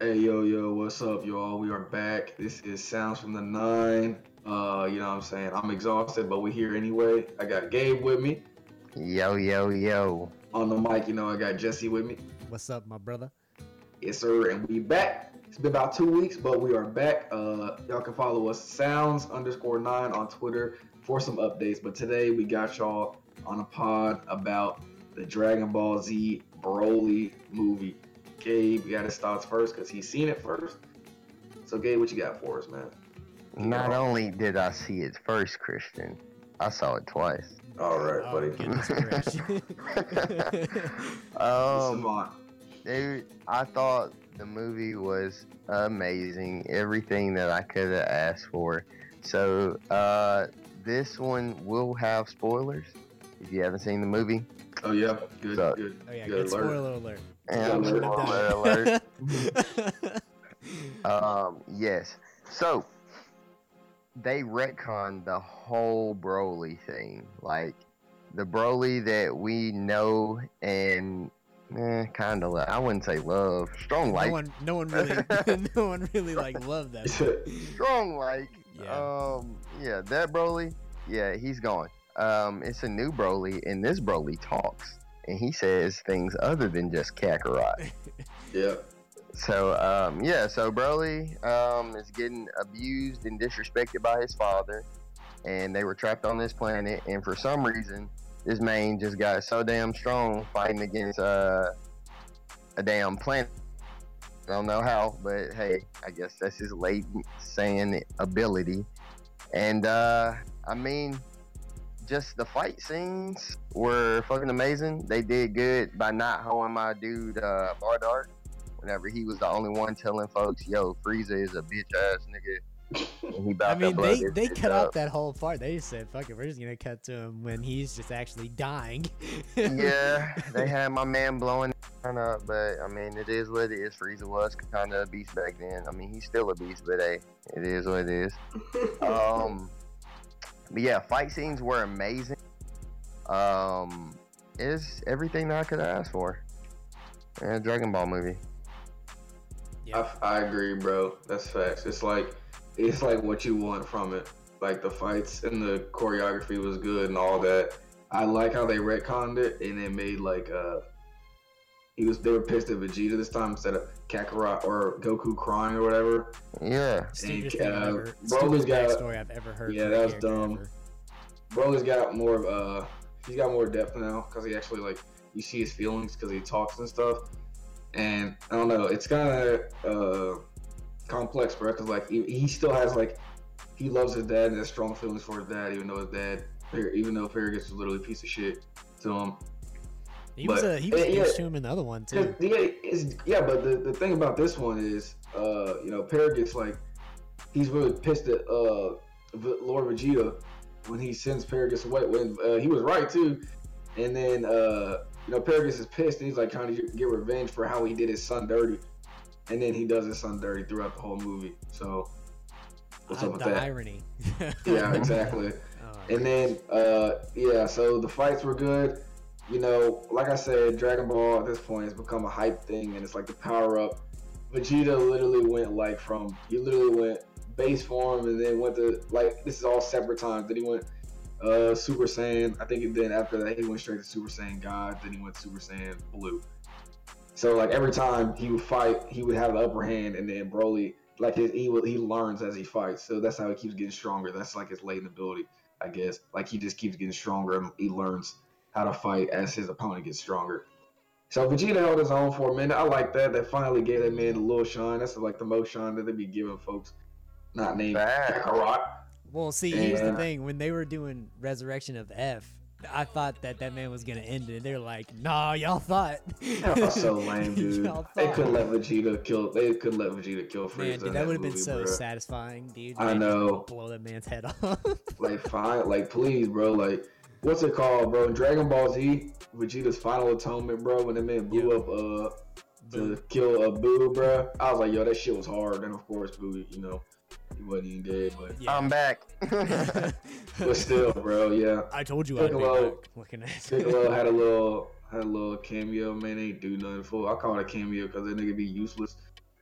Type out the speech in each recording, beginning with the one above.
Hey yo yo, what's up, y'all? We are back. This is Sounds from the Nine. Uh, you know what I'm saying? I'm exhausted, but we're here anyway. I got Gabe with me. Yo, yo, yo. On the mic, you know, I got Jesse with me. What's up, my brother? Yes, sir, and we back. It's been about two weeks, but we are back. Uh, y'all can follow us Sounds underscore nine on Twitter for some updates. But today we got y'all on a pod about the Dragon Ball Z Broly movie. Gabe, you got his thoughts first because he's seen it first. So, Gabe, what you got for us, man? Not only did I see it first, Christian, I saw it twice. All right, Oh, buddy. goodness gracious. Um, Savant. dude, I thought the movie was amazing. Everything that I could have asked for. So, uh, this one will have spoilers if you haven't seen the movie. Oh, yeah. Good, So- good. oh yeah, Good good spoiler alert. And Spoiler spoiler alert. Um, yes. So they retconned the whole Broly thing. Like the Broly that we know and eh, kind of I wouldn't say love, strong like. no like, one, no one really, no one really like loved that. strong like. Yeah. Um, yeah, that Broly, yeah, he's gone. Um, it's a new Broly, and this Broly talks, and he says things other than just Kakarot. yeah. So um, yeah, so Broly um, is getting abused and disrespected by his father, and they were trapped on this planet. And for some reason, this man just got so damn strong fighting against uh, a damn planet. I don't know how, but hey, I guess that's his latent Saiyan ability. And uh, I mean, just the fight scenes were fucking amazing. They did good by not hoeing my dude uh, Bardock whenever he was the only one telling folks, "Yo, Frieza is a bitch ass nigga." He I mean, they they bitch cut up. out that whole part. They just said, "Fuck it, we're just gonna cut to him when he's just actually dying." yeah, they had my man blowing kind of, but I mean, it is what it is. Frieza was kind of a beast back then. I mean, he's still a beast, but hey, it is what it is. Um, but yeah, fight scenes were amazing. Um, is everything that I could ask for. And Dragon Ball movie. yeah. I, I agree, bro. That's facts. It's like it's like what you want from it. Like the fights and the choreography was good and all that. I like how they retconned it and it made like uh he was they were pissed at Vegeta this time instead of Kakarot or Goku crying or whatever. Yeah. Stupidest and, uh, ever, Broly's stupidest got- backstory I've ever heard. Yeah, that was dumb. ever. Broly's got more of uh he's got more depth now because he actually like you see his feelings because he talks and stuff. And I don't know, it's kind of uh complex, bro. Because like he, he still has like he loves his dad and has strong feelings for his dad, even though his dad, even though Paragus was literally a piece of shit to him. He was a he was yeah, yeah. to him in the other one too. yeah, yeah, but the, the thing about this one is, uh, you know, Paragus like he's really pissed at uh Lord Vegeta when he sends Paragus away. When uh, he was right too, and then uh, you know Paragus is pissed and he's like trying to get revenge for how he did his son dirty, and then he does his son dirty throughout the whole movie. So what's Uh, up with that? irony. Yeah, exactly. Oh, And then, uh, yeah, so the fights were good. You know, like I said, Dragon Ball at this point has become a hype thing, and it's like the power up. Vegeta literally went like from he literally went base form, and then went to like this is all separate times. Then he went uh Super Saiyan. I think then after that he went straight to Super Saiyan God. Then he went Super Saiyan Blue. So like every time he would fight, he would have the upper hand, and then Broly like his, he he learns as he fights. So that's how he keeps getting stronger. That's like his latent ability. I guess. Like he just keeps getting stronger and he learns how to fight as his opponent gets stronger. So Vegeta held his own for a minute. I like that. They finally gave that man a little shine. That's like the most shine that they be giving folks. Not named Fact. Kakarot. Well, see, here's the thing: when they were doing Resurrection of F, I thought that that man was gonna end it. They're like, "Nah, y'all thought." That was so lame, dude. Y'all They couldn't let Vegeta kill. They couldn't let Vegeta kill Frieza. Man, dude, that would have been so bruh. satisfying, dude. I Man, know. Blow that man's head off. Like fine, like please, bro. Like what's it called, bro? Dragon Ball Z, Vegeta's final atonement, bro. When that man blew Yeah. up uh to kill a Boo, bro. I was like, yo, that shit was hard. And of course, Boo, you know, he wasn't even dead, but Yeah. I'm back. but still, bro, yeah. I told you I'd be Piccolo- back. Looking at Piccolo had a little had a little cameo. Man, ain't do nothing for. I call it a cameo because that nigga be useless.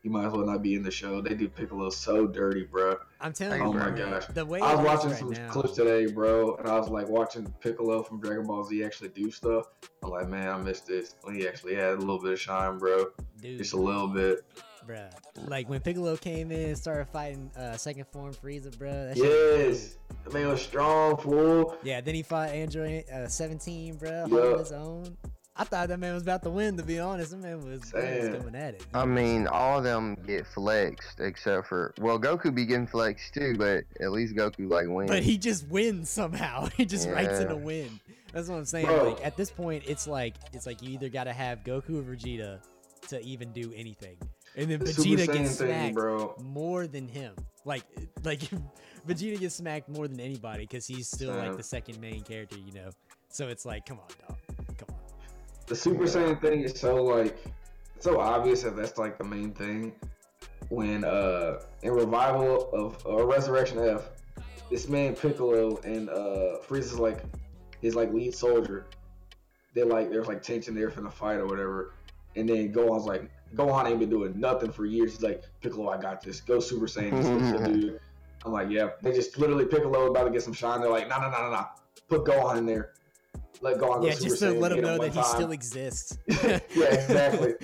He might as well not be in the show. They do Piccolo so dirty, bro. I'm telling Oh you, my gosh. the way I was watching right some now, clips today, bro, and I was like watching Piccolo from Dragon Ball Z actually do stuff. I'm like, man, I missed this when he actually had a little bit of shine, bro. dude, Just a little bit. bruh. Like when Piccolo came in and started fighting uh, second form Frieza, bro. That Yes, the man was strong, fool. Yeah, then he fought Android uh, 17, bro, Yeah. holding his own. I thought that man was about to win, to be honest. That man was, man was coming at it. I mean, all of them get flexed except for well, Goku be getting flexed too, but at least Goku like wins. But he just wins somehow. he just writes in Yeah. a win. That's what I'm saying. Bro. Like at this point, it's like it's like you either gotta have Goku or Vegeta to even do anything, and then The Vegeta Saiyan gets thing, smacked bro. more than him. Like like Vegeta gets smacked more than anybody because he's still like the second main character, you know. So it's like, come on, dog, come on. The Super Saiyan thing is so like so obvious that that's like the main thing. When uh in revival of uh, Resurrection F, this man Piccolo and uh Frieza's like his like lead soldier. They like there's like tension there from the fight or whatever. And then Gohan's like Gohan ain't been doing nothing for years. He's like Piccolo, I got this. Go Super Saiyan. This is dude. I'm like, yeah. They just literally Piccolo about to get some shine. They're like, no, no, no, no, no. Put Gohan in there. Let Gohan go yeah, Super just to Saiyan, let him know one that he time. still exists. yeah, exactly.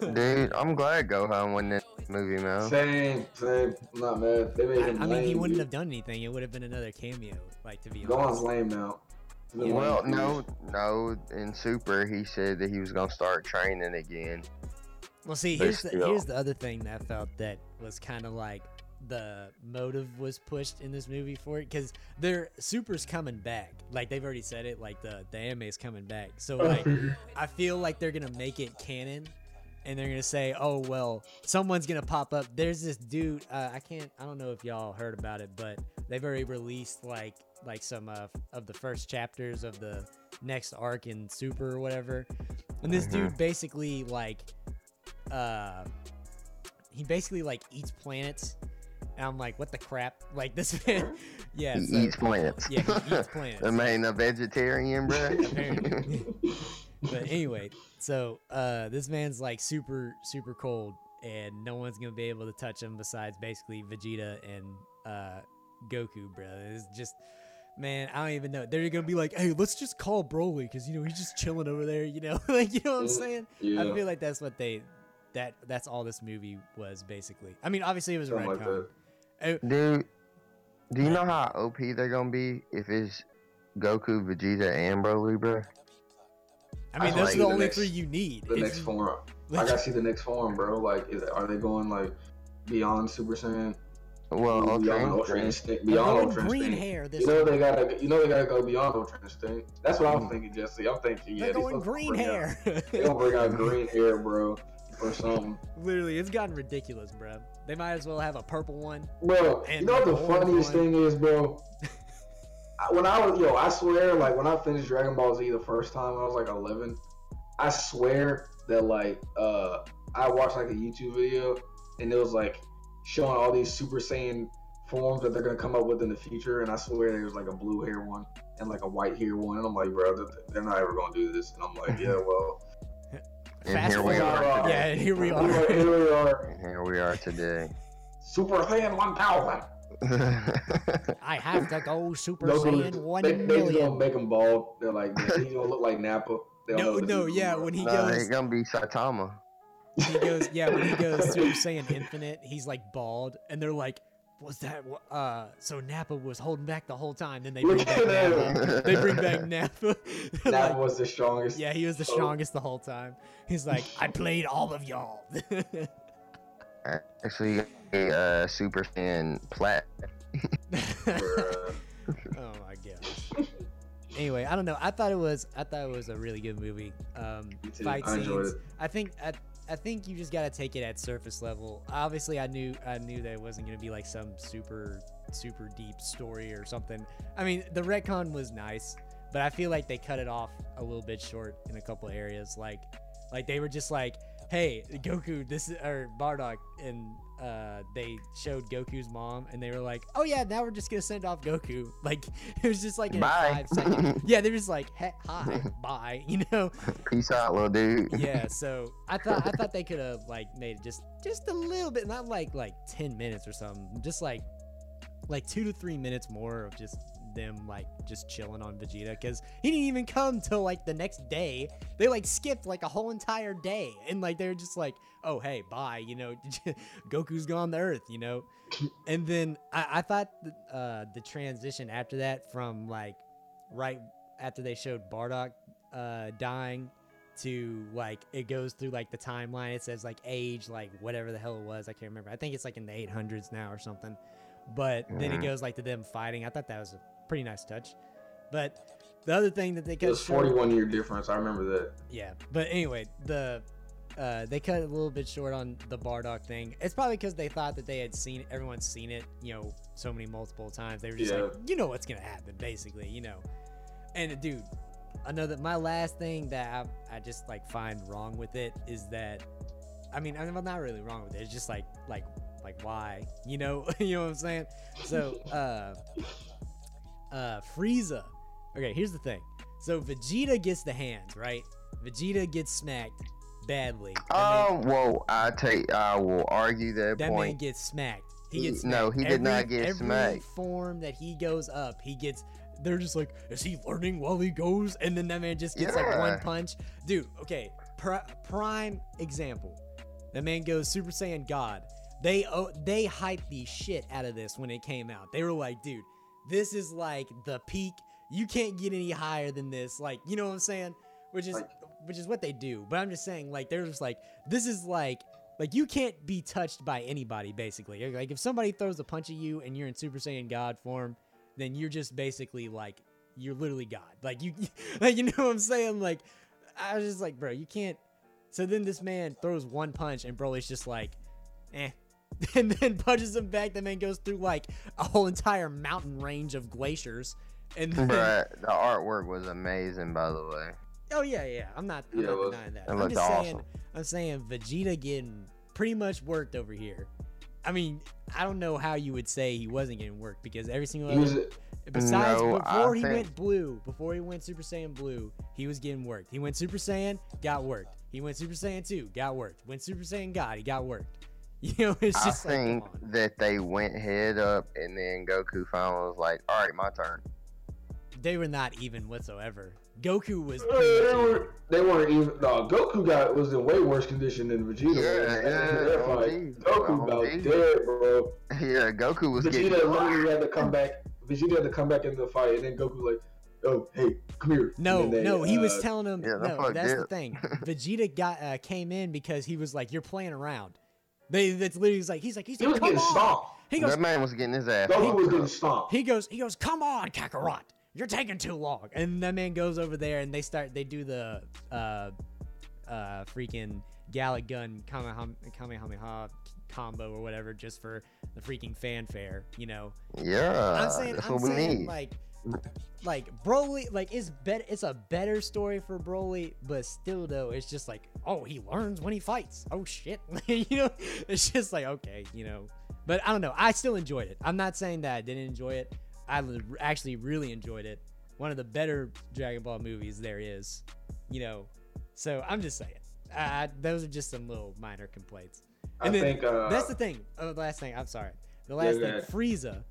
Dude, I'm glad Gohan won this movie, man. Same, same. I'm not mad. They made I, him I mean, he lame, wouldn't dude. have done anything. It would have been another cameo, like to be Gohan's honest. lame now. He's Well, no, no. In Super, he said that he was gonna start training again. Well, see, here's the, here's the other thing that I felt that was kind of like the motive was pushed in this movie for it because their super's coming back. Like they've already said it. Like the the anime is coming back. So like I feel like they're gonna make it canon. And they're gonna say, "Oh well, someone's gonna pop up." There's this dude. Uh, I can't. I don't know if y'all heard about it, but they've already released like like some uh, of the first chapters of the next arc in Super or whatever. And this dude basically like uh he basically like eats planets and i'm like what the crap like this man yeah he so- eats plants. yeah he eats plants that man a vegetarian, bro. But anyway so uh this man's like super super cold and no one's gonna be able to touch him besides basically vegeta and uh goku bro it's just man i don't even know they're gonna be like hey let's just call broly because you know he's just chilling over there you know like you know what i'm saying yeah, I feel like that's what they that that's all this movie was basically. I mean, obviously it was a something like retcon. that. Dude, do you know how OP they're gonna be if it's Goku, Vegeta, and Broly, bro? I mean, I those like are the the only next- three you need. The If next you- form. I gotta see the next form, bro. Like, is are they going like beyond Super Saiyan? Well, beyond Ultra Ultra Instinct. Instinct. Beyond going Ultra green Instinct. hair this You know they gotta. You know they gotta go beyond Ultra Instinct. That's what I'm mm. thinking, Jesse. I'm thinking. Yeah, They're going green bring out- hair. They gonna bring out green hair, bro, or something. Literally, it's gotten ridiculous, bro. They might as well have a purple one. Bro, you know what the the funniest one. thing is, bro? When I was, yo, I swear, like when I finished Dragon Ball Z the first time, when I was like 11. I swear that like uh I watched like a YouTube video and it was like showing all these Super Saiyan forms that they're gonna come up with in the future, and I swear there was like a blue hair one and like a white hair one, and I'm like, bro, they're- they're not ever gonna do this, and I'm like, yeah, well, And Fast here we forward. Are. Yeah, and here we are. we- here we are, here we are today. Super Saiyan 1000. I have to go Super No, Saiyan one they, they just gonna make him bald. They're like, he's gonna look like Nappa. They No, no, yeah. anymore. When he nah, goes, it's gonna be Saitama. he goes, yeah. When he goes Super Saiyan Infinite, he's like bald, and they're like, "Was that? Uh, so Nappa was holding back the whole time." Then they bring back at Nappa. him. They bring back Nappa They're like, was the strongest. yeah, he was the strongest the whole time. He's like, "I played all of y'all." Actually, a uh, Super Saiyan Plat. Oh my gosh. Anyway, I don't know. I thought it was I thought it was a really good movie. Um, Me fight I scenes. it. I think I, I think you just gotta take it at surface level. Obviously, I knew I knew that it wasn't gonna be like some super super deep story or something. I mean, the retcon was nice, but I feel like they cut it off a little bit short in a couple areas. Like like they were just like, hey, Goku, this is or Bardock, and uh, they showed Goku's mom, and they were like, oh yeah, now we're just gonna send off Goku. Like it was just like in Bye. five seconds. yeah, they were just like, hey, hi, bye, you know. Peace out, little dude. Yeah, so I thought I thought they could have like made it just just a little bit, not like like ten minutes or something, just like like two to three minutes more of just them like just chilling on Vegeta because he didn't even come till like the next day. They like skipped like a whole entire day and like they're just like, oh hey, bye, you know, Goku's gone to Earth, you know. And then I, I thought the, uh, the transition after that from like right after they showed Bardock uh, dying to like it goes through like the timeline. It says like age, like whatever the hell it was. I can't remember. I think it's like in the 800s now or something. But then it Mhm. goes like to them fighting. I thought that was a pretty nice touch. But the other thing that they It cut was short, 41 year difference. I remember that. yeah. But anyway, the uh, they cut a little bit short on the Bardock thing. It's probably because they thought that they had seen everyone's seen it, you know, so many multiple times. They were just Yeah. like, you know what's gonna happen, basically, you know. And dude, another my last thing that I, I just like find wrong with it is that, I mean, I'm not really wrong with it. It's just like like like why, you know, you know what I'm saying? So uh, uh, Frieza. Okay, here's the thing. So Vegeta gets the hands, right? Vegeta gets smacked badly. That man- Oh, whoa! I take. I will argue that, that man gets smacked. He gets no, he did not get every smacked. form that he goes up, he gets. They're just like, is he learning while he goes? And then that man just gets like one punch. Dude, okay, pr- prime example. That man goes Super Saiyan God. They oh, they hyped the shit out of this when it came out. They were like, dude, this is like the peak. You can't get any higher than this. Like, you know what I'm saying? Which is Like- which is what they do. But I'm just saying, like, they're just like, this is like like you can't be touched by anybody basically like if somebody throws a punch at you and you're in super saiyan god form then you're just basically like you're literally god like you like you know what i'm saying like i was just like bro you can't so then this man throws one punch and broly's just like eh and then punches him back the man goes through like a whole entire mountain range of glaciers and then, Bruh, the artwork was amazing, by the way. Oh yeah, yeah. I'm not. I'm Yeah, it not was- denying that. it I'm looked just saying. awesome. I'm saying Vegeta getting pretty much worked over here. I mean, I don't know how you would say he wasn't getting worked because every single He other, was, besides No, I before he think- went blue, before he went Super Saiyan blue, he was getting worked. He went Super Saiyan, got worked. He went Super Saiyan two, got worked. Went Super Saiyan God, he got worked. You know, it's I just like think on. that they went head up, and then Goku finally was like, "All right, my turn." they were not even whatsoever. Goku was. they, were, they weren't even. No, Goku got was in way worse condition than Vegeta. Yeah, was. yeah, That oh, Goku Oh, about geez. dead, bro. Yeah, Goku was Vegeta getting. literally had to come back. Vegeta had to come back into the fight, and then Goku like, "Oh, hey, come here." No, they, no, he was uh, telling him. yeah, no, fuck that's the thing. Vegeta got uh, came in because he was like, "You're playing around." They that's literally he's like, he's like, he's He like, was come getting on. stomped. He goes, that man was getting his ass. Goku fucked was up. getting stomped. he goes, he goes, come on, Kakarot, you're taking too long. And that man goes over there and they start, they do the, uh, uh, freaking Galick Gun Kamehameha, Kamehameha combo or whatever, just for the freaking fanfare, you know. Yeah, I'm saying, that's I'm what we saying, need. like, like Broly, like it's bet, it's a better story for Broly, but still though, it's just like, oh, he learns when he fights. Oh shit, you know, it's just like okay, you know. But I don't know. I still enjoyed it. I'm not saying that I didn't enjoy it. I actually really enjoyed it. One of the better Dragon Ball movies there is, you know. So I'm just saying, I, those are just some little minor complaints. I then think uh, That's the thing. Oh, the last thing. I'm sorry. The last go thing. Frieza.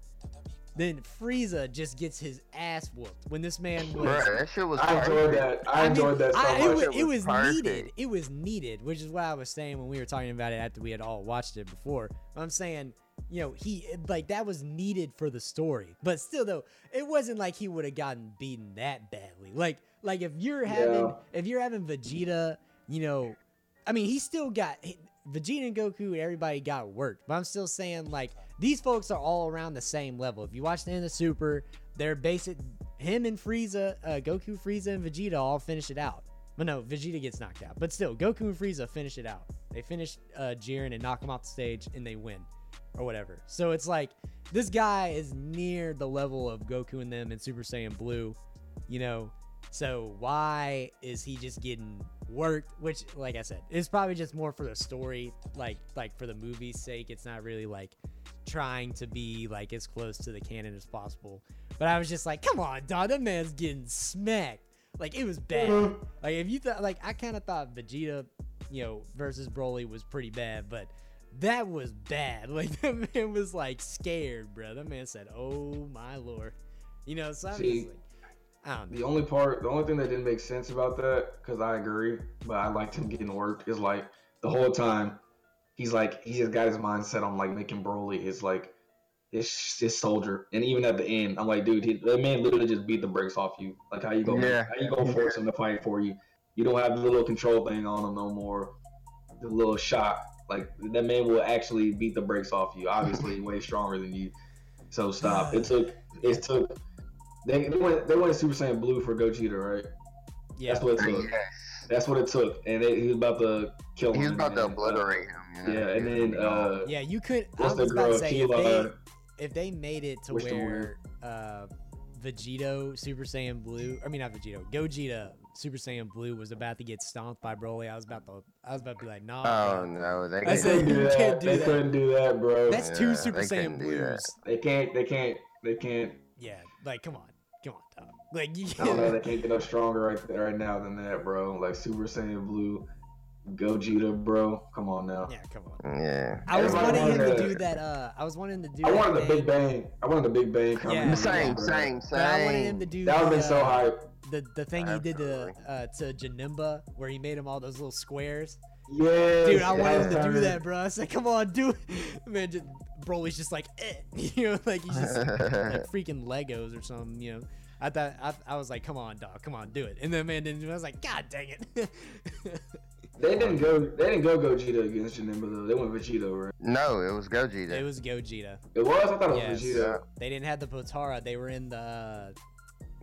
Then Frieza just gets his ass whooped when this man was. Bruh, that shit was. I enjoyed that. I, enjoyed that so I- much. it was, It it was was needed. It was needed, which is what I was saying when we were talking about it after we had all watched it before. I'm saying, you know, he like that was needed for the story, but still though, it wasn't like he would have gotten beaten that badly. Like, like if you're having Yeah. if you're having Vegeta, you know, I mean, he still got Vegeta and Goku. Everybody got worked, but I'm still saying like these folks are all around the same level. If you watch the end of Super, they're basic. Him and Frieza, uh, Goku, Frieza, and Vegeta all finish it out. But no, Vegeta gets knocked out. But still, Goku and Frieza finish it out. They finish uh, Jiren and knock him off the stage, and they win, or whatever. So it's like this guy is near the level of Goku and them in Super Saiyan Blue, you know. So why is he just getting worked. Which, like I said, it's probably just more for the story, like like for the movie's sake. It's not really like trying to be like as close to the canon as possible. But I was just like, come on, dog, that man's getting smacked. Like it was bad. Like if you thought, like I kind of thought Vegeta, you know, versus Broly was pretty bad, but that was bad. Like that man was like scared, bro. That man said, "Oh my lord," you know. So I'm See, like, I don't know. The only part, the only thing that didn't make sense about that, because I agree, but I liked him getting worked, is like the whole time he's like he just got his mindset on like making Broly his like his his soldier, and even at the end, I'm like, dude, he, that man literally just beat the brakes off you. Like how you go, Yeah. how you gonna force him to fight for you? You don't have the little control thing on him no more. The little shot, like that man will actually beat the brakes off you. Obviously, way stronger than you. So stop. It took. It took. They, they went. They went Super Saiyan Blue for Gogeta, right? Yeah, That's what it took. Yes. That's what it took, and they, he was about to kill him. He was about to obliterate him. You know? Yeah, and then uh, yeah. You could. I was the about to say if they if they made it to What's the where uh, Vegito Super Saiyan Blue, I mean not Vegito, Gogeta Super Saiyan Blue was about to get stomped by Broly. I was about to, I was about to be like, nah. Oh bro. no, they I can't said do you that. can't do they that. couldn't do that, bro. That's Yeah, two Super they Saiyan couldn't do that. Blues. they can't. They can't. They can't. Yeah, like come on, come on, dog. Like you I don't know. They can't. can't get no stronger right there, right now than that, bro. Like Super Saiyan Blue, Gogeta, bro. Come on now. Yeah, come on. Yeah. I was Everybody wanting him to do that. Uh, I was wanting to do. I that wanted the Big Bang. I wanted the Big Bang coming. Yeah. in, Same, bro. same, But I wanted him to do. That would have the, been so hype. The the thing he did to uh, to Janemba, where he made him all those little squares. Yes, Dude, I wanted him to do that, bro. I said, come on, do it. Man, just, Broly's just like, eh. you know, like he's just like freaking Legos or something, you know. I thought I, I was like, come on, dog, come on, do it. And then man didn't do it. I was like, God dang it. They didn't go. They didn't go Gogeta against Janemba though. They went Vegito, right? no, it was Gogeta. it was Gogeta. It was. I thought it was Vegeta. They didn't have the Potara. They were in the. Uh,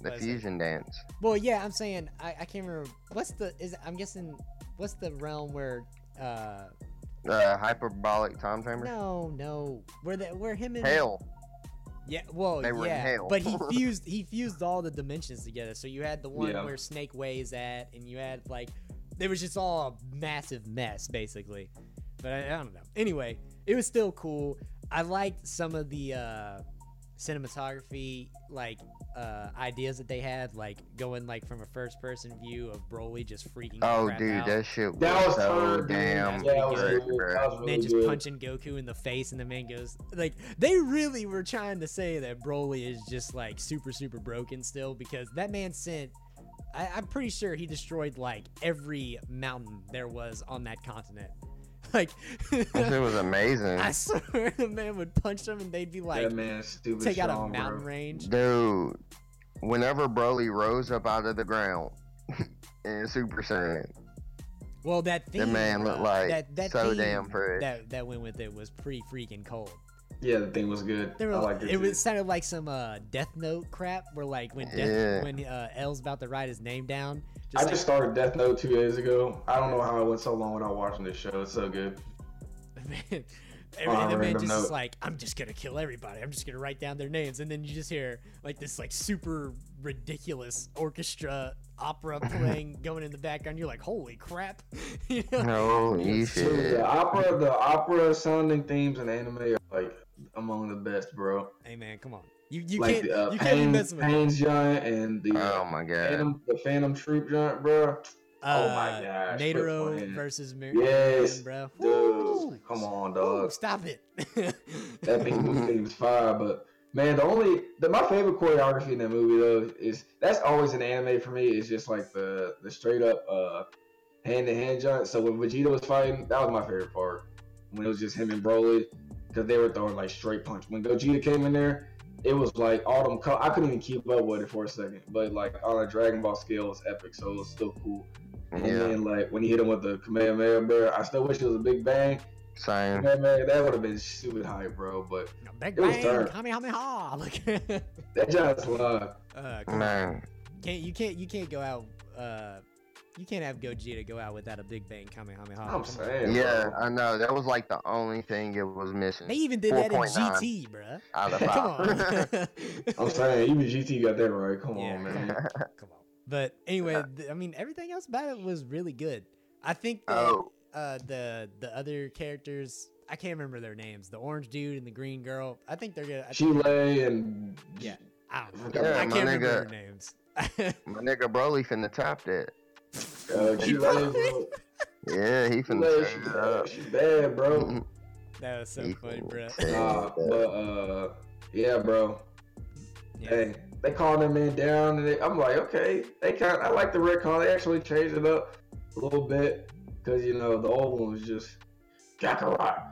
the what is it? fusion dance. well, yeah, I'm saying I, I can't remember. What's the is? I'm guessing. What's the realm where? uh Uh, hyperbolic time chamber. No, no. Where the where him and Hell. Yeah, well, They were in yeah, hell. but he fused he fused all the dimensions together. So you had the one Yeah. where Snake Way is at, and you had like it was just all a massive mess basically. But I, I don't know. Anyway, it was still cool. I liked some of the uh, cinematography like uh, ideas that they had, like going like from a first person view of Broly just freaking. the Oh, crap dude, out. that shit was, That was so fun, dude. damn Yeah, that was good, good. bro. That was really man just good. punching Goku in the face, and the man goes like they really were trying to say that Broly is just like super super broken still because that man sent. I, I'm pretty sure he destroyed like every mountain there was on that continent. Like That shit was amazing. I swear the man would punch them and they'd be like that man's stupid. take out a strong, mountain bro. range. Dude, whenever Broly rose up out of the ground in Super Saiyan, Well, that theme, man looked like that, that so theme damn fresh. that that went with it was pretty freaking cold. Yeah, the thing was good. There I were, liked it. it too. was sounded like some uh, Death Note crap, where like when Death, Yeah. when uh, L's about to write his name down, I just just started Death Note two days ago. I don't know how I went so long without watching this show. It's so good. man, every, On the man random just is like, I'm just gonna kill everybody. I'm just gonna write down their names, and then you just hear like this like super ridiculous orchestra opera playing going in the background. You're like, holy crap! you know? Holy Dude, shit. the opera, the opera sounding themes in anime are like among the best, bro. Hey man, come on, you you like can't the uh, you can't be Pain, messing with. it. Pain's giant and the uh, Oh my god. Phantom, the Phantom Troop giant, bro. oh my Uh, gosh, quit Netero playing. versus Mir- Yes, bro. Dude, come on, Ooh, dog. stop it. That thing seems fire, but man, the only the my favorite choreography in that movie though is that's always an anime for me. It's just like the the straight up uh hand to hand giant. So when Vegeta was fighting, that was my favorite part. When it was just him and Broly, because they were throwing like straight punch. When Gogeta came in there, it was like all them. Co- I couldn't even keep up with it for a second, but like on a Dragon Ball scale, it's epic. So it was still cool. And Yeah, then like when he hit him with the Kamehameha bear, I still wish it was a Big Bang. same. Kamehameha, that would have been stupid hype, bro. But Big It was bang, dark. Kamehameha. Like, that giant's live. uh, come on. Man, Can't you can't you can't go out. Uh, you can't have Gogeta go out without a Big Bang Kamehameha. I'm Come on. saying. yeah. I know. That was like the only thing it was missing They even did that in 4.9. GT, bro. out of Come on. I'm saying even GT got that right. Come Yeah, on, man. Come on. But anyway, th- I mean, everything else about it was really good. I think that Oh, uh, the the other characters, I can't remember their names. The orange dude and the green girl. I think they're good. I, Cheelai and Yeah. I don't Yeah. I can't remember nigga- their names. my nigga Broly finna top that. Uh, Chile, bro. Yeah, he finna Chile, set she, it up. she bad, bro. that was so He funny, bro. Nah, but uh, yeah, bro. Yeah. Hey, they called that man down, and they, I'm like, okay, they kind. I like the retcon. They actually changed it up a little bit because you know the old one was just Kakarot.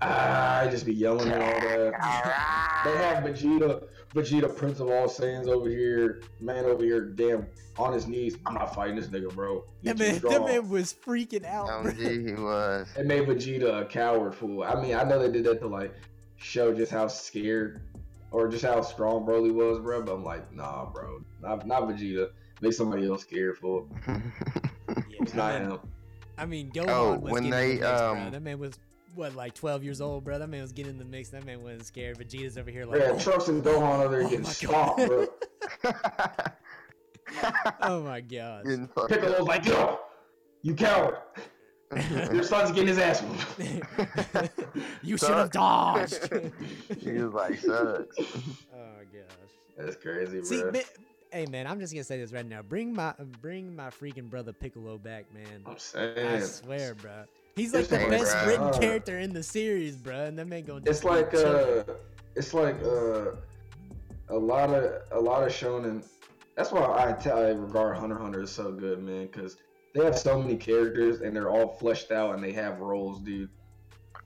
Ah, I just be yelling and all that. They have Vegeta, Vegeta, Prince of All Saiyans over here, man over here, damn, on his knees. I'm not fighting this nigga, bro. He That man, that man was freaking out. bro. OMG, he was. It made Vegeta a coward fool. I mean, I know they did that to like show just how scared or just how strong Broly was, bro. But I'm like, nah, bro, not not Vegeta. Make somebody else scared fool. Yeah, It's I not mean, him. I mean, Gohan Oh, was when they, the mix, bro. um, That man was what, like 12 years old, bro. That man was getting in the mix. That man wasn't scared. Vegeta's over here like, Yeah, oh, Trunks and Gohan over there Oh getting my stomped, God. bro. oh my gosh. Piccolo's like, yo, you coward. Your son's getting his ass whooped. you should have dodged. he was like, sucks. oh gosh. That's crazy, See, bro. man, hey man, I'm just gonna say this right now. Bring my bring my freaking brother Piccolo back, man. I'm saying. I swear, bro. He's like It's the best bruh. written character in the series, bro. And that man gonna just It's like uh, it's like uh, a lot of a lot of shonen. That's why I tell I regard Hunter x Hunter as so good, man, because they have so many characters and they're all fleshed out and they have roles, dude.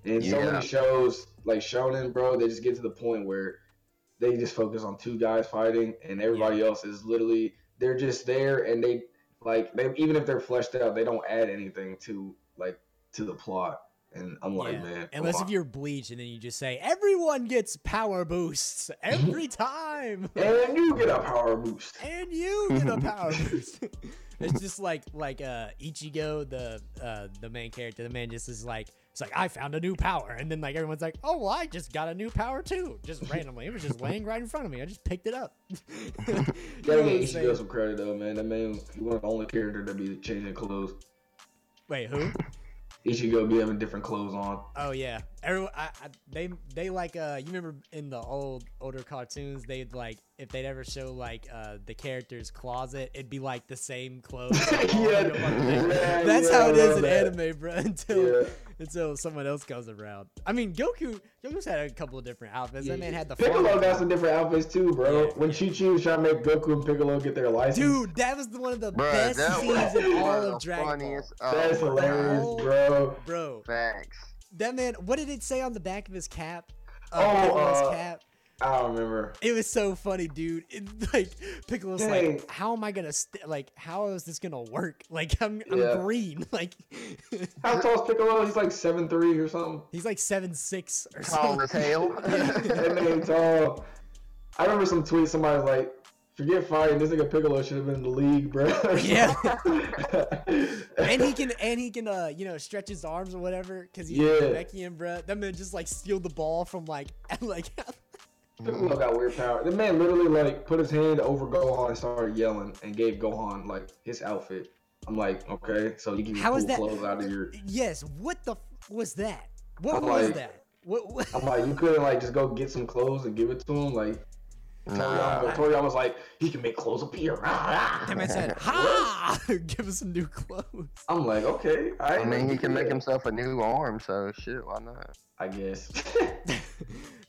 And so many shows like shonen, bro, they just get to the point where they just focus on two guys fighting and everybody else is literally they're just there and they like they even if they're fleshed out, they don't add anything to like to the plot. And I'm like, Yeah. man, Unless if you're Bleach and then you just say everyone gets power boosts every time, and you get a power boost. and you get a power boost. it's just like like uh Ichigo, the uh the main character. The man just is like it's like I found a new power, and then like everyone's like, oh well, I just got a new power too, just randomly. It was just laying right in front of me. I just picked it up. Gotta give? Ichigo some credit though, man. That man, he of the only character to be changing clothes. Wait, who? Ichigo be having different clothes on. Oh yeah, everyone. I, I, they they like uh. You remember in the old older cartoons, they'd like if they'd ever show like uh the character's closet, it'd be like the same clothes. Yeah, That's yeah, how it is in that. anime, bro. Until Yeah. Until someone else comes around. I mean, Goku. Goku's had a couple of different outfits. That man had the Piccolo farmer- got some different outfits too, bro. Yeah, when yeah. Chi Chi was trying to make Goku and Piccolo get their license, Dude, that was one of the Bruh, best scenes in all of of the Dragon Ball. funniest. that's oh hilarious, bro. Bro, Facts. that man. What did it say on the back of his cap? Oh, Piccolo's uh, cap. I don't remember. It was so funny, dude. It, like Piccolo's Dang. like, how am I gonna st- like? How is this gonna work? Like I'm, I'm Yeah. green. Like How tall is Piccolo? He's like seven three or something. he's like seven six or Tall something. as hell. that man tall. I remember some tweet. Somebody was like, "Forget fighting. This nigga Piccolo should have been in the league, bro." Yeah. and he can and he can uh you know stretch his arms or whatever because he's Yeah. Namekian, bro. That man just like steal the ball from like like Piccolo got weird power. The man literally like put his hand over Gohan and started yelling and gave Gohan like his outfit. I'm like, okay, so you can How pull clothes out of your. yes. What the f- was that? What I'm was like- that? What? what? I'm like, you couldn't like just go get some clothes and give it to him. Like Nah. Toriyama, Toriyama was like, he can make clothes appear. That man said, "Ha! Give us some new clothes." I'm like, okay, I, I mean, he can make himself a new arm, so shit, why not? I guess.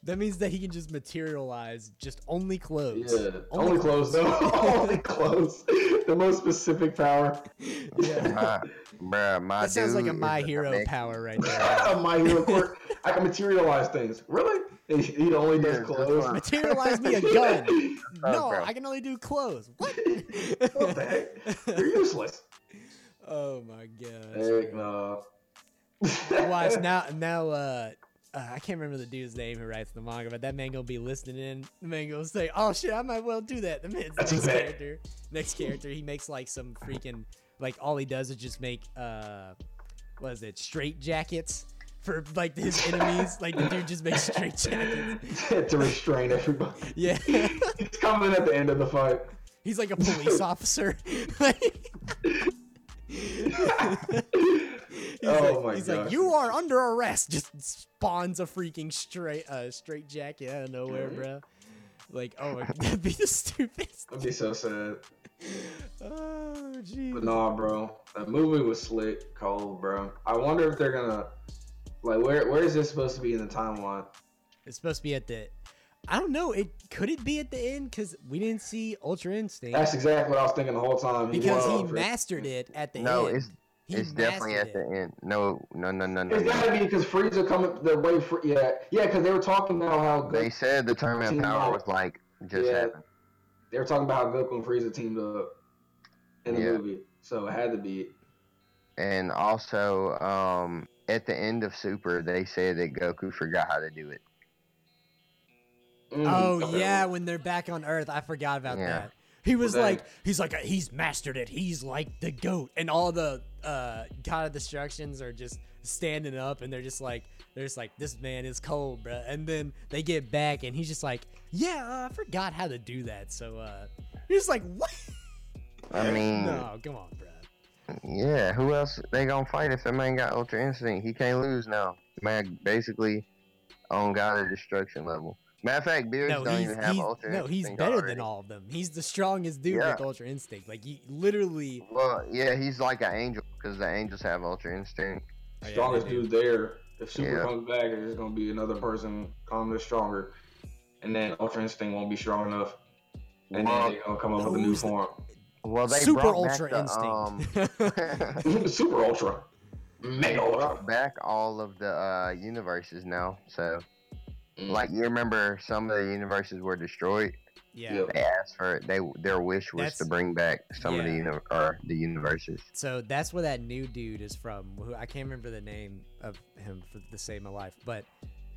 that means that he can just materialize just only clothes. yeah, only, clothes though. only clothes. the most specific power. Yeah. My, bruh, my That sounds like a My Hero Namek- power right there. My hero quirk. I can materialize things. Really? He, he only does Yeah, clothes. Materialize me a gun. No, bro. I can only do clothes. What? What the heck? You're useless. oh my gosh. Heck no. Watch now. Now, uh, uh, I can't remember the dude's name who writes the manga, but that man gonna be listening in. The man gonna say, "Oh shit, I might well do that." The man's That's next character. Next character, he makes like some freaking like all he does is just make uh, what is it? Straight jackets for like his enemies. like the dude just makes straight jackets. to restrain everybody. Yeah. He's coming at the end of the fight. He's like a police officer. He's Oh like, my he's like, you are under arrest. Just spawns a freaking straight uh straight jacket out of nowhere, bro. Like, oh my, that'd be the stupidest. I'd be so sad. Oh, jeez. But nah, bro. That movie was slick, cold, bro. I wonder if they're gonna like where where is this supposed to be in the timeline? It's supposed to be at the. I don't know. It could it be at the end because we didn't see Ultra Instinct That's exactly what I was thinking the whole time. because he was. mastered it at the no, end. No, it's He it's definitely at mastered the end. No, no, no, no, no. It's no. gotta be because Frieza coming the way. Fr- yeah, yeah, because they were talking about how They said the tournament Team power was like just Yeah. happened. they were talking about how Goku and Frieza teamed up in the Yeah. movie, so it had to be. And also, um, at the end of Super, they say that Goku forgot how to do it. Mm, Oh okay. yeah, when they're back on Earth, I forgot about Yeah. that. He was Well, like, he's like, he's mastered it. He's like the goat, and all the uh, God of Destructions are just standing up, and they're just like, they're just like, this man is cold, bro. And then they get back, and he's just like, yeah, uh, I forgot how to do that. So uh, he's like, what? I mean, no, come on, bruh. Yeah. Who else they gonna fight if that man got Ultra Instinct? He can't lose now. Man, basically on God of Destruction level. Matter of fact, Beerus No, don't he's, even have he's Ultra no, he's Instinct better already. than all of them. He's the strongest dude Yeah. with Ultra Instinct. Like, he literally. Well, yeah, he's like an angel because the angels have Ultra Instinct. Oh, yeah, strongest dude there. If Super Yeah. comes back, there's gonna be another person coming stronger, and then Ultra Instinct won't be strong enough, and Well, then they're gonna come up with a new Who's the- form. Well, they Super brought Ultra back the, um, Super Ultra, Mega Ultra. back all of the uh, universes now. So, Mm. like, you remember some of the universes were destroyed. yeah. Yeah. They asked for they their wish was to bring back some of the uni- or the universes. So that's where that new dude is from. Who I can't remember the name of him for the save my life, but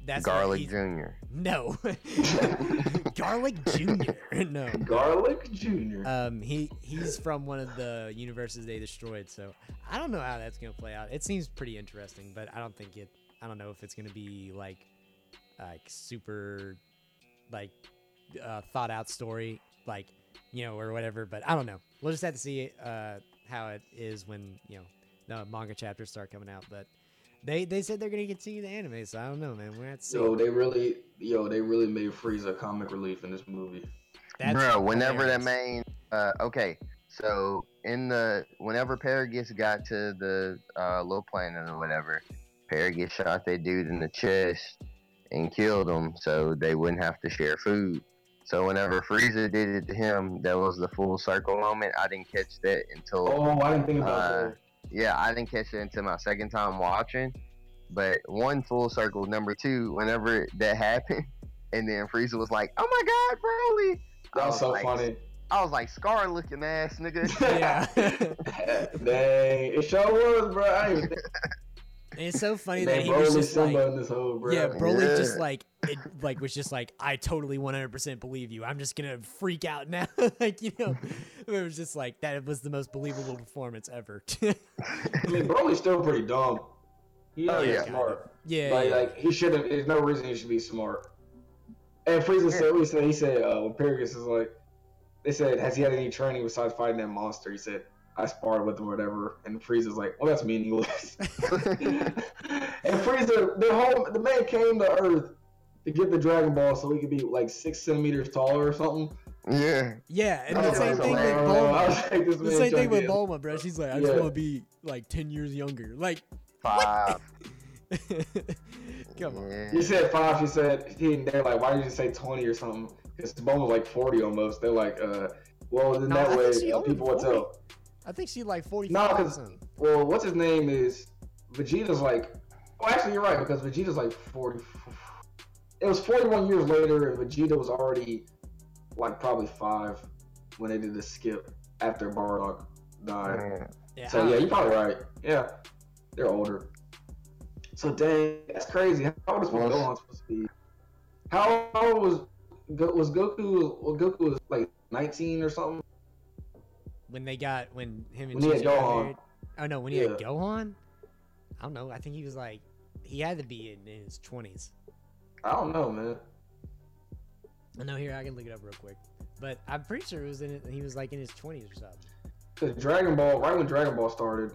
that's Garlic he's- Jr. No, Garlic Junior. no, Garlic Junior. um, he he's from one of the universes they destroyed. So I don't know how that's gonna play out. It seems pretty interesting, but I don't think it. I don't know if it's gonna be like like super like uh, thought out story, like you know, or whatever. But I don't know. We'll just have to see uh, how it is when you know the manga chapters start coming out. But they they said they're gonna continue the anime, so I don't know, man. We're gonna have to see. Yo, they really, yo, they really made Frieza comic relief in this movie. That's Bro, whenever the hilarious. main uh okay, so in the whenever Paragus got to the uh little planet or whatever, Paragus shot that dude in the chest and killed him so they wouldn't have to share food. So whenever Frieza did it to him, that was the full circle moment. I didn't catch that until Oh, I didn't think about Uh, that. Yeah, I didn't catch it until my second time watching. But one full circle, number two, whenever that happened, and then Frieza was like, "Oh my God, Broly!" I That was so like, funny. I was like, "Scar looking ass, nigga." Yeah. Dang, it sure was, bro. It's so funny think that he was Broly just like, in this whole, bro. yeah, Broly just like, it, like was just like, I totally 100% believe you. I'm just gonna freak out now, like you know, it was just like that was the most believable performance ever. I mean, Broly's still pretty dumb. He Oh, yeah. smart. yeah, Like, yeah. like he should have. There's no reason he should be smart. And Frieza said, "We said he said uh, when Paragus is like, they said, has he had any training besides fighting that monster?" He said, "I sparred with him or whatever." And Frieza's like, "Well, that's meaningless." and Frieza, the whole the man came to Earth to get the Dragon Ball so he could be like six centimeters taller or something. yeah, yeah, and the same thing with "Oh, I Bulma. was like, this The same thing with Bulma, bro. She's like, I just Yeah. want to be like 10 years younger. Like, five. come on. Yeah. He said five. She said he. They're like, why did you say twenty or something? Because Bone was like forty almost. They're like, uh, well, in No, that way, she uh, people would tell. I think she like 45 No, or 'cause- something. Well, what's his name is Vegeta's like. Well, actually, you're right because Vegeta's like forty. It was forty-one years later, and Vegeta was already like probably five when they did the skip after Bardock died. Yeah. Yeah, So yeah, you're probably right. Yeah, they're older. So dang, that's crazy. How old is Well, Gohan supposed to be? How old was Go- was Goku? Well, Goku was like 19 or something. When they got when him and When he had got Gohan. married. Oh no, when he had Gohan. I don't know. I think he was like he had to be in, in his 20s. I don't know, man. I know here I can look it up real quick, but I'm pretty sure it was in it. He was like in his 20s or something. Cause Dragon Ball, right when Dragon Ball started,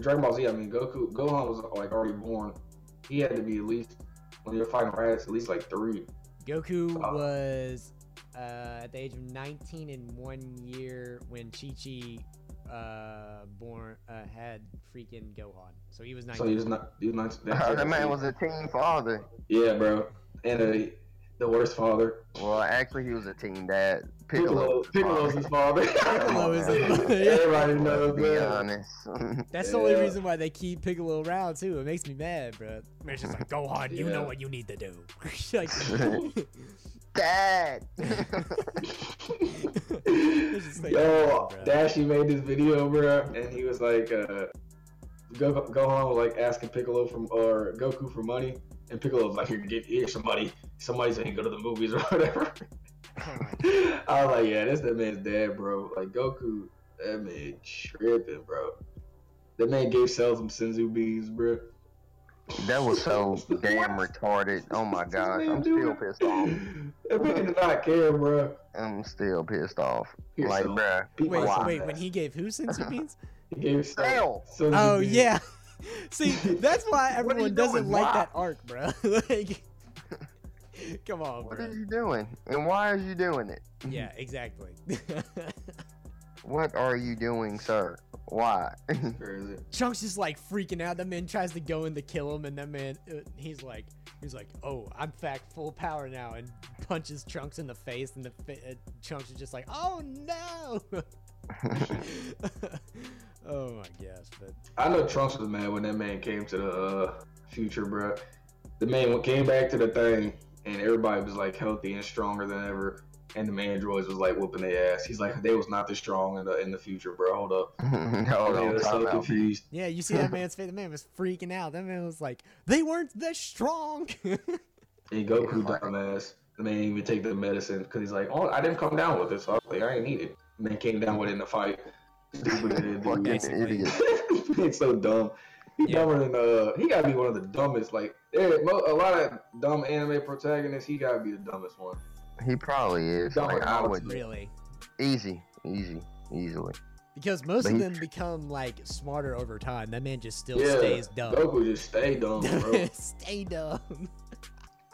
Dragon Ball Z, I mean Goku, Gohan was like already born. He had to be at least when you're fighting Raditz, at least like three. Goku Oh. was uh, at the age of 19 in one year when Chi Chi uh, born uh, had freaking Gohan. So he was 19. So he was not. He was not. that man was a teen father. Yeah, bro, and uh, the worst father. Well, actually, he was a teen dad. Piccolo. Piccolo, Piccolo's his father. Piccolo is man. a- Everybody knows be that. honest. That's the only reason why they keep Piccolo around too. It makes me mad, bro. It's just like, Gohan, you know what you need to do. like, Dad. It's like, Yo, bro. Dashi made this video, bro, and he was like, uh, Go- Gohan was like asking Piccolo from or Goku for money, and Piccolo was like, "Here, get here some money. Somebody said he go to the movies or whatever." I was like, "Yeah, that's that man's dad, bro. Like Goku, that man tripping, bro. That man gave Cell some Senzu beans, bro. That was so damn retarded. Oh my gosh, I'm still doing? pissed off. That man did not care, bro. I'm still pissed off. Here, Like, Cell. bruh. Wait, Wow. wait, when he gave who Senzu beans? He gave Cell. Cell Oh beans. yeah. See, that's why What are you everyone doesn't doing? like Why? that arc, bro. like, come on, What bro. are you doing? And why are you doing it? Yeah, exactly. What are you doing, sir? Why? Crazy. Trunks is like freaking out. That man tries to go in to kill him, and that man, uh, he's like, he's like, oh, I'm fact full power now, and punches Trunks in the face, and the fa- uh, Trunks is just like, oh no. oh my gosh, but I know Trunks was mad when that man came to the uh, future, bro. The man came back to the thing, and everybody was like healthy and stronger than ever. And the androids was like whooping their ass. He's like, they was not this strong in the in the future, bro. Hold up. Hold And they on, was so out. confused. yeah, you see that man's face. The man was freaking out. That man was like, they weren't that strong. And Goku dumbass. The man didn't even take the medicine because he's like, oh, I didn't come down with it, so I was like, I ain't need it. The man came down with it in the fight. Stupid idiot. Fucking idiot. He's so dumb. He Yeah. dumber than uh. He gotta be one of the dumbest. Like, there, a lot of dumb anime protagonists. He gotta be the dumbest one. He probably is. Don't Like, I would really. easy, easy, easily. Because most But of he- them become like smarter over time. That man just still yeah, stays dumb. Goku just stay dumb, bro. Stay dumb.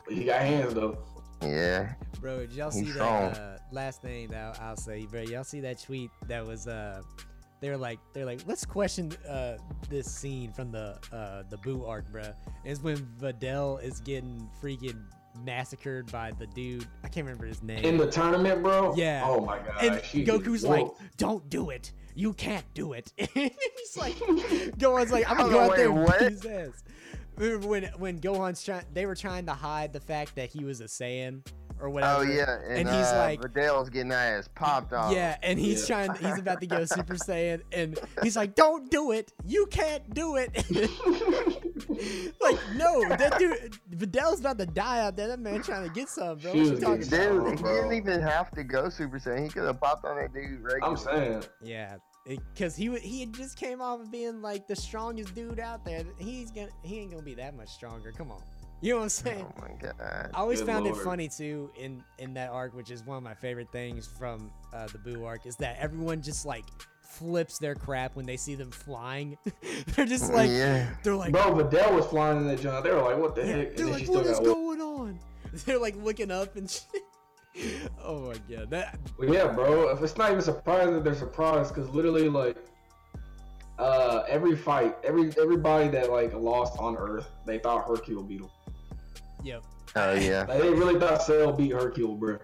he got hands though. Yeah. Bro, did y'all He's see strong. that uh, last thing that I'll say, bro? Y'all see that tweet that was uh they're like they're like let's question uh this scene from the uh the Boo arc, bro. Is when Videl is getting freaking massacred by the dude. I can't remember his name. In the tournament, bro. Yeah. Oh my god. and she Goku's gets like, "Don't do it. You can't do it." And he's like, Gohan's like, "I'm gonna go on, out there wait, and what? beat his ass." Remember when when Gohan's trying? They were trying to hide the fact that he was a Saiyan or whatever. Oh yeah, and, And he's uh, like- Videl's getting ass popped off. Yeah, and he's Yeah. trying. He's about to go Super Saiyan, and he's like, "Don't do it. You can't do it." like, no, that dude, Videl's about to die out there. That man trying to get some, bro. She What you was talking getting about? Dude, he didn't even have to go Super Saiyan. He could have popped on that dude regularly. I'm saying. Yeah, because he wa- he just came off of being like the strongest dude out there. He's gonna he ain't gonna be that much stronger. Come on, you know what I'm saying? Oh my god. I always Good found it funny too in in that arc, which is one of my favorite things from uh, the Boo arc, is that everyone just like flips their crap when they see them flying. they're just like yeah. they're like Bro, Videl was flying in that jump. They were like, what the yeah, heck? they're And like she what still is got whooped. going on? They're like looking up and shit. oh my god, that Well, yeah, bro. If it's not even surprising that they're surprised, because literally, like, uh, every fight, every everybody that like lost on Earth, they thought Hercule beat him. Yep. Oh yeah. Like, they really thought Cell beat Hercule, bro.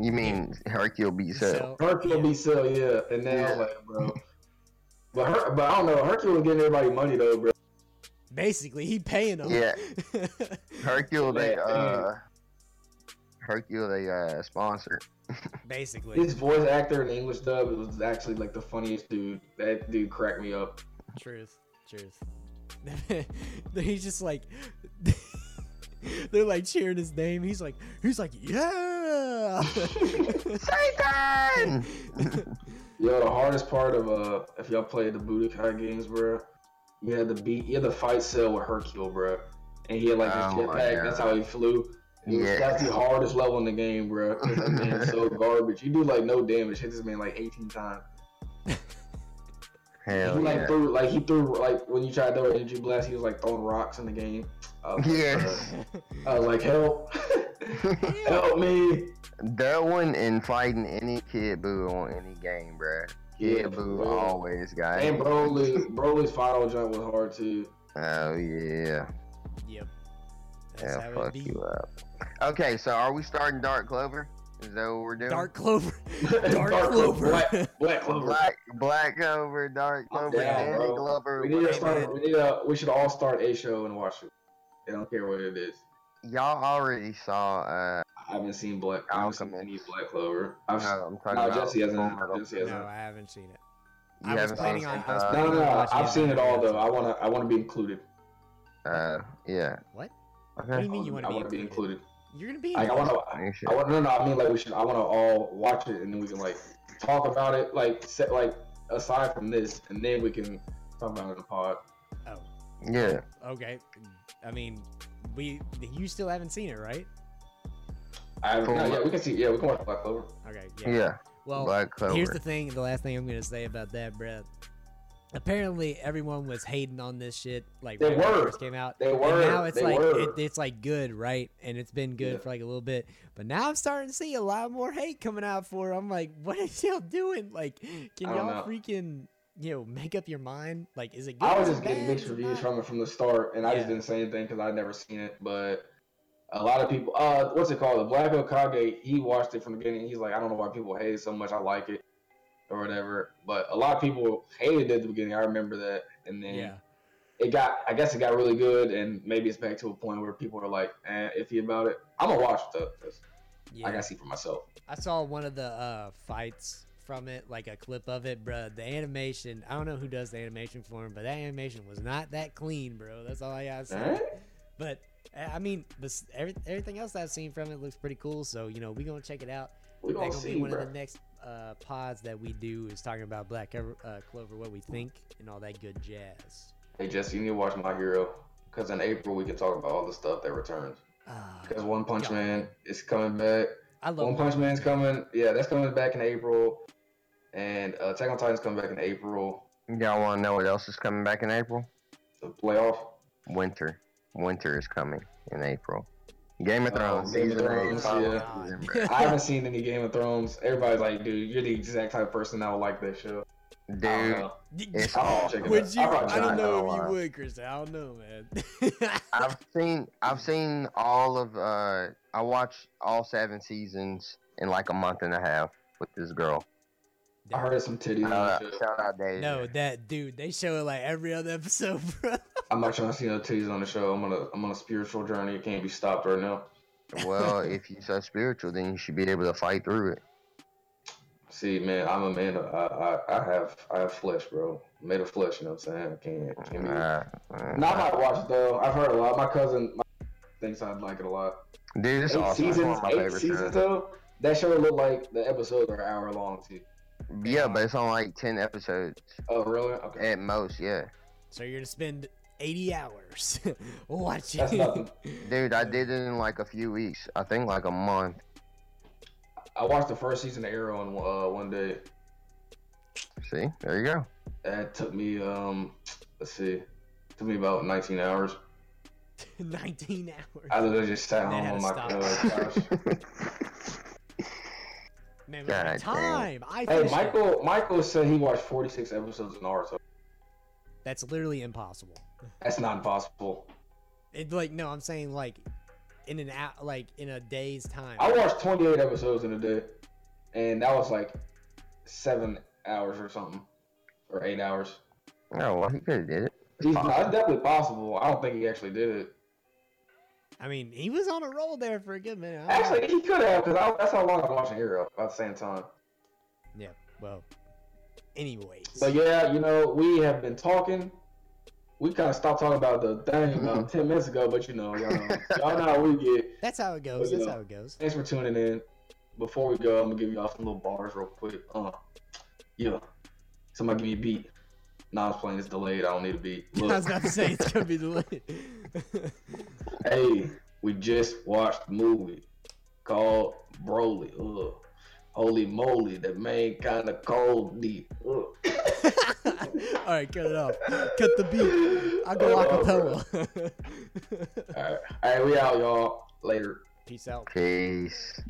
You mean Hercule beat Cell? So, Hercule yeah. beat Cell, yeah. And now, Yeah. like, bro. But her, but I don't know. Hercule was getting everybody money though, bro. Basically, he paying them. Yeah. Hercule they uh Hercule they uh sponsor. Basically, His voice actor in the English dub was actually like the funniest dude. That dude cracked me up. truth, truth. he's just like, they're like cheering his name. He's like, he's like, yeah. Satan! Yo, the hardest part of uh, if y'all played the Budokai games, bro, you had to beat, you had to fight Cell with Hercule, bro, and he had like Oh his my jetpack. That's how he flew. Yeah. That's the hardest level in the game, bro. That man's so garbage. You do like no damage. Hit this man like 18 times. Hell he like yeah. threw like he threw like when you tried to throw an energy blast, he was like throwing rocks in the game. I was like, Yeah. uh, I was like, help, help me. that one in fighting any Kid Boo on any game, bro. Kid Yeah, Boo bro. always got And. Broly, Broly's final jump was hard too. Oh yeah. Yep. That's Yeah, how it fuck be. you up. Okay, so are we starting Dark Clover? Is that what we're doing? Dark Clover. Dark, Dark Clover. Black, Black Clover. Black Black Clover, Dark I'm Clover, down, Danny bro. Glover. We need to start. We need to. We should all start a show and watch it. I don't care what it is. Y'all already saw uh I haven't seen Black. I haven't seen any Black Clover. I've, no, I'm talking no, about Jesse hasn't. Jesse hasn't. No, I haven't seen it. You I was haven't planning seen on- it? I was Uh, No, no, planning on no. I've seen it all though. I wanna. I wanna be included. Uh yeah. What? Okay. What do you mean you want I be wanna be included? Included. You're gonna be. Like I wanna. I want no, no. I mean, like we should. I want to all watch it, and then we can like talk about it. Like, set like aside from this, and then we can talk about it in the pod. Oh, Yeah. okay. I mean, we. You still haven't seen it, right? I, Cool. no, yeah, we can see. Yeah, we can watch Black Clover. Okay. Yeah. Yeah. Well, Black Clover. Here's the thing. The last thing I'm gonna say about that, Brett. Apparently, everyone was hating on this shit like They right when it first came out. They were and were. now it's they like it, it's like good, right? And it's been good Yeah. for like a little bit. But now I'm starting to see a lot more hate coming out for. it. I'm like, what is y'all doing? Like, can y'all know. freaking you know make up your mind? Like, is it good? I was just getting mixed reviews not? from it from the start, and I just didn't say anything because I'd never seen it. But a lot of people, uh, what's it called? The Black Okage, he watched it from the beginning. He's like, I don't know why people hate it so much. I like it, or whatever. But a lot of people hated it at the beginning. I remember that, and then Yeah. it got, I guess it got really good, and maybe it's back to a point where people are like, eh, iffy about it. I'm gonna watch it though, 'cause Yeah. I gotta see for myself. I saw one of the uh, fights from it, like a clip of it, bro. The animation, I don't know who does the animation for him, but that animation was not that clean, bro. That's all I gotta say. Eh? But uh, I mean, everything else I've seen from it looks pretty cool. So you know, we gonna check it out. We gonna gonna see, be one bro. of the next uh, pods that we do is talking about Black Clover, uh, Clover, what we think, and all that good jazz. Hey Jesse, you need to watch My Hero, because in April we can talk about all the stuff that returns. Ah, Because One Punch God. Man is coming back. I love One Punch Man's coming. Yeah, that's coming back in April. And uh, Attack on Titan's coming back in April. Y'all want to know what else is coming back in April? The playoff. Winter. Winter is coming in April. Game of Oh, Thrones Game of season. Thrones, yeah. I haven't seen any Game of Thrones. Everybody's like, dude, you're the exact type of person that would like this show. I don't Dude, know. it's I'll check it Would you? I'll I don't know if you would, Chris. I don't know, man. I've seen I've seen all of uh I watched all seven seasons in like a month and a half with this girl. I heard some titties. on Uh, the show. shout out Daisy. no, that dude. They show it like every other episode, bro. I'm not trying to see no titties on the show. I'm on a I'm on a spiritual journey. It can't be stopped right now. Well, if you're so spiritual, then you should be able to fight through it. See, man, I'm a man. Of, I, I I have I have flesh, bro. Made of flesh. You know what I'm saying? I can't. can't be, Uh, uh, No, I might watch it though. I've heard a lot. My cousin my, thinks I'd like it a lot. dude, it's eight awesome. Seasons, eight seasons shows. though. That show looked like the episodes are an hour long too. Yeah, but it's on like ten episodes Oh, really? Okay. at most. Yeah, So you're gonna spend 80 hours watching. That's nothing. dude, I did it in like a few weeks. I think like a month. I watched the first season of Arrow in uh, one day. See, there you go. That took me um, let's see, took me about 19 hours. 19 hours. I literally just sat Then home on to my stop. uh, couch. Man, God like, damn. time. I Hey, finished it. Michael. Michael said he watched 46 episodes of Naruto. That's literally impossible. That's not impossible. It like no, I'm saying like in an out like in a day's time. I watched 28 episodes in a day, and that was like seven hours or something, or eight hours. Oh well, he could have did it. He's, no, it's definitely possible. I don't think he actually did it. I mean, he was on a roll there for a good minute. I don't know. Actually, he could have, because that's how long I've been watching Hero about the same time. yeah. Well, anyways. But yeah, you know, we have been talking. We kind of stopped talking about the thing about 10 minutes ago, but you know, y'all know, y'all know how we get. That's how it goes. Well, you That's know. how it goes. Thanks for tuning in. Before we go, I'm gonna give y'all some little bars real quick. Uh, yeah. Somebody give me a beat. Nah, I was playing. It's delayed. I don't need a beat. I was Look, about to say it's gonna be delayed. hey, we just watched a movie called Broly. Ugh. Holy moly, that man kind of cold deep. All right, cut it off. Cut the beat. I'll go acapella. All right, all right, we out, y'all. Later. Peace out. Peace.